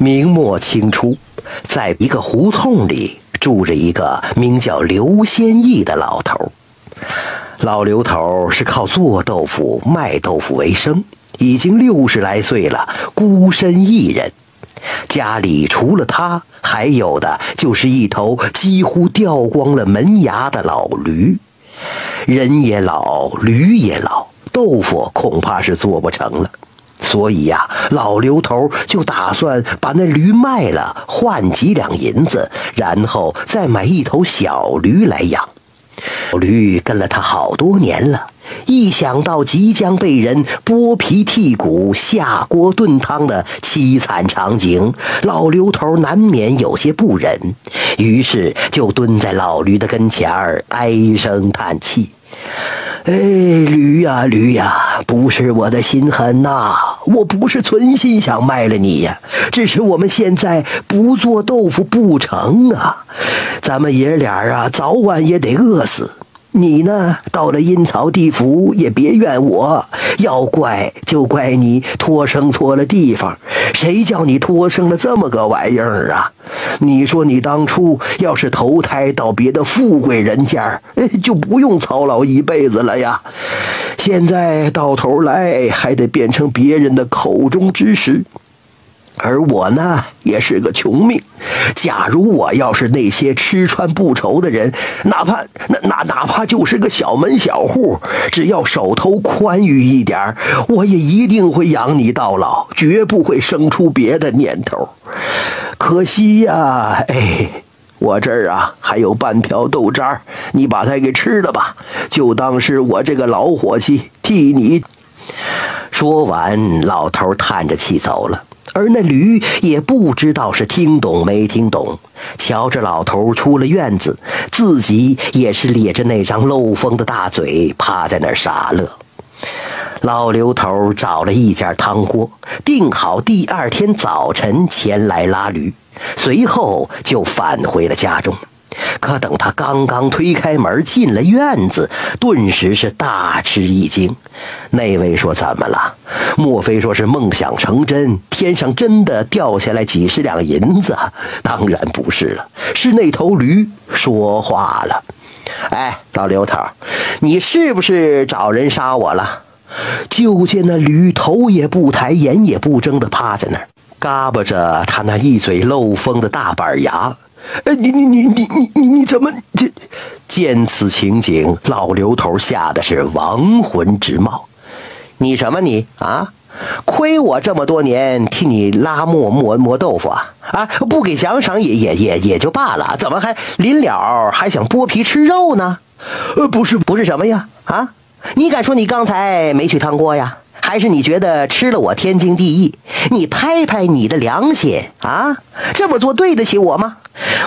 明末清初，在一个胡同里住着一个名叫刘先义的老头。老刘头是靠做豆腐、卖豆腐为生，已经六十来岁了，孤身一人。家里除了他，还有的就是一头几乎掉光了门牙的老驴。人也老，驴也老，豆腐恐怕是做不成了。所以呀，老刘头就打算把那驴卖了，换几两银子，然后再买一头小驴来养。驴跟了他好多年了，一想到即将被人剥皮剔骨、下锅炖汤的凄惨场景，老刘头难免有些不忍，于是就蹲在老驴的跟前儿唉声叹气。哎，驴呀驴呀，不是我的心狠呐，我不是存心想卖了你呀，只是我们现在不做豆腐不成啊，咱们爷俩啊，早晚也得饿死。你呢，到了阴曹地府也别怨我，要怪就怪你托生错了地方。谁叫你托生了这么个玩意儿啊？你说你当初要是投胎到别的富贵人家，就不用操劳一辈子了呀。现在到头来还得变成别人的口中之食。而我呢，也是个穷命。假如我要是那些吃穿不愁的人，哪怕那那哪怕就是个小门小户，只要手头宽裕一点我也一定会养你到老，绝不会生出别的念头。可惜呀，哎，我这儿啊还有半瓢豆渣你把它给吃了吧，就当是我这个老伙计替你。说完，老头叹着气走了。而那驴也不知道是听懂没听懂，瞧着老头出了院子，自己也是咧着那张漏风的大嘴，趴在那儿傻乐。老刘头找了一家汤锅，定好第二天早晨前来拉驴，随后就返回了家中。可等他刚刚推开门进了院子，顿时是大吃一惊。那位说：“怎么了？莫非说是梦想成真，天上真的掉下来几十两银子？当然不是了，是那头驴说话了。哎，老刘头，你是不是找人杀我了？”就见那驴头也不抬，眼也不睁的趴在那儿，嘎巴着他那一嘴漏风的大板牙。哎，你你你你你你你怎么这？见此情景，老刘头吓得是亡魂直冒。你什么你啊？亏我这么多年替你拉磨磨磨豆腐啊啊！不给奖赏也也也也就罢了，怎么还临了还想剥皮吃肉呢？呃，不是不是什么呀？啊，你敢说你刚才没去汤锅呀？还是你觉得吃了我天经地义？你拍拍你的良心啊！这么做对得起我吗？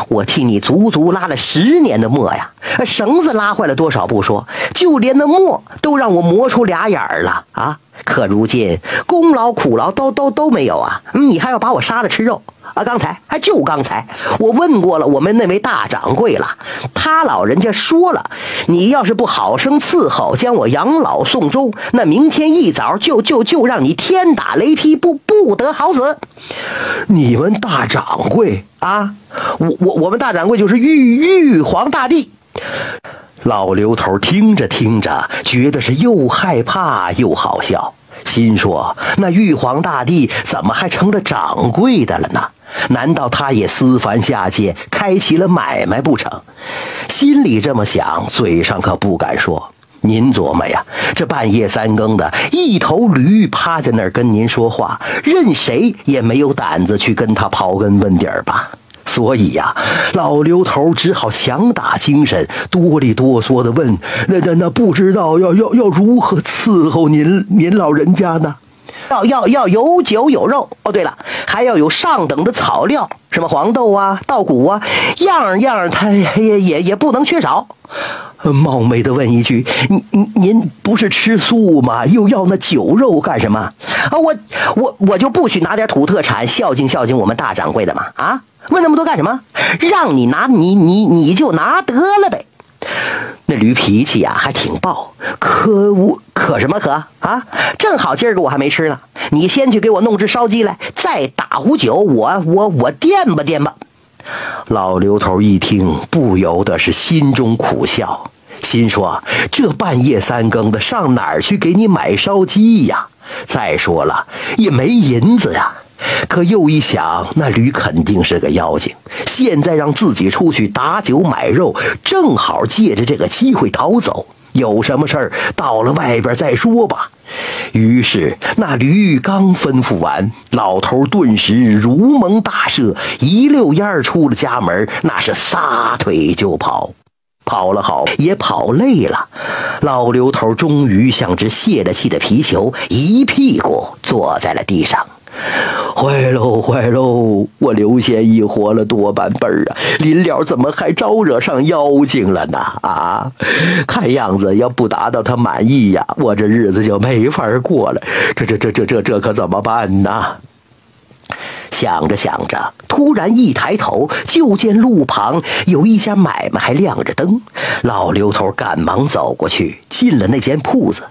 我替你足足拉了十年的磨呀，绳子拉坏了多少不说，就连那磨都让我磨出俩眼儿了啊！可如今功劳苦劳都都都没有啊！你还要把我杀了吃肉？啊，刚才啊，就刚才，我问过了我们那位大掌柜了，他老人家说了，你要是不好生伺候，将我养老送终，那明天一早就就就让你天打雷劈，不不得好死。你们大掌柜啊，我我我们大掌柜就是玉玉皇大帝。老刘头听着听着，觉得是又害怕又好笑。心说：“那玉皇大帝怎么还成了掌柜的了呢？难道他也私凡下界，开启了买卖不成？”心里这么想，嘴上可不敢说。您琢磨呀，这半夜三更的，一头驴趴在那儿跟您说话，任谁也没有胆子去跟他刨根问底儿吧。所以呀，老刘头只好强打精神，哆里哆嗦的问：“那那那，不知道要要要如何伺候您您老人家呢？要要要有酒有肉哦。对了，还要有上等的草料，什么黄豆啊、稻谷啊，样样它也也也不能缺少。”冒昧的问一句：“您您您不是吃素吗？又要那酒肉干什么？啊，我我我就不许拿点土特产孝敬孝敬我们大掌柜的嘛？啊？”问那么多干什么？让你拿你你你就拿得了呗。那驴脾气呀还挺暴，可我可什么可啊？正好今儿个我还没吃呢，你先去给我弄只烧鸡来，再打壶酒，我我我垫吧垫吧。老刘头一听，不由得是心中苦笑，心说：这半夜三更的，上哪儿去给你买烧鸡呀？再说了，也没银子呀。可又一想，那驴肯定是个妖精，现在让自己出去打酒买肉，正好借着这个机会逃走。有什么事儿，到了外边再说吧。于是，那驴刚吩咐完，老头顿时如蒙大赦，一溜烟儿出了家门，那是撒腿就跑。跑了好，也跑累了，老刘头终于像只泄了气的皮球，一屁股坐在了地上。坏喽坏喽！我刘贤义活了多半辈儿啊，临了怎么还招惹上妖精了呢？啊，看样子要不达到他满意呀，我这日子就没法过了。这这这这这这可怎么办呢？想着想着，突然一抬头，就见路旁有一家买卖还亮着灯。老刘头赶忙走过去，进了那间铺子，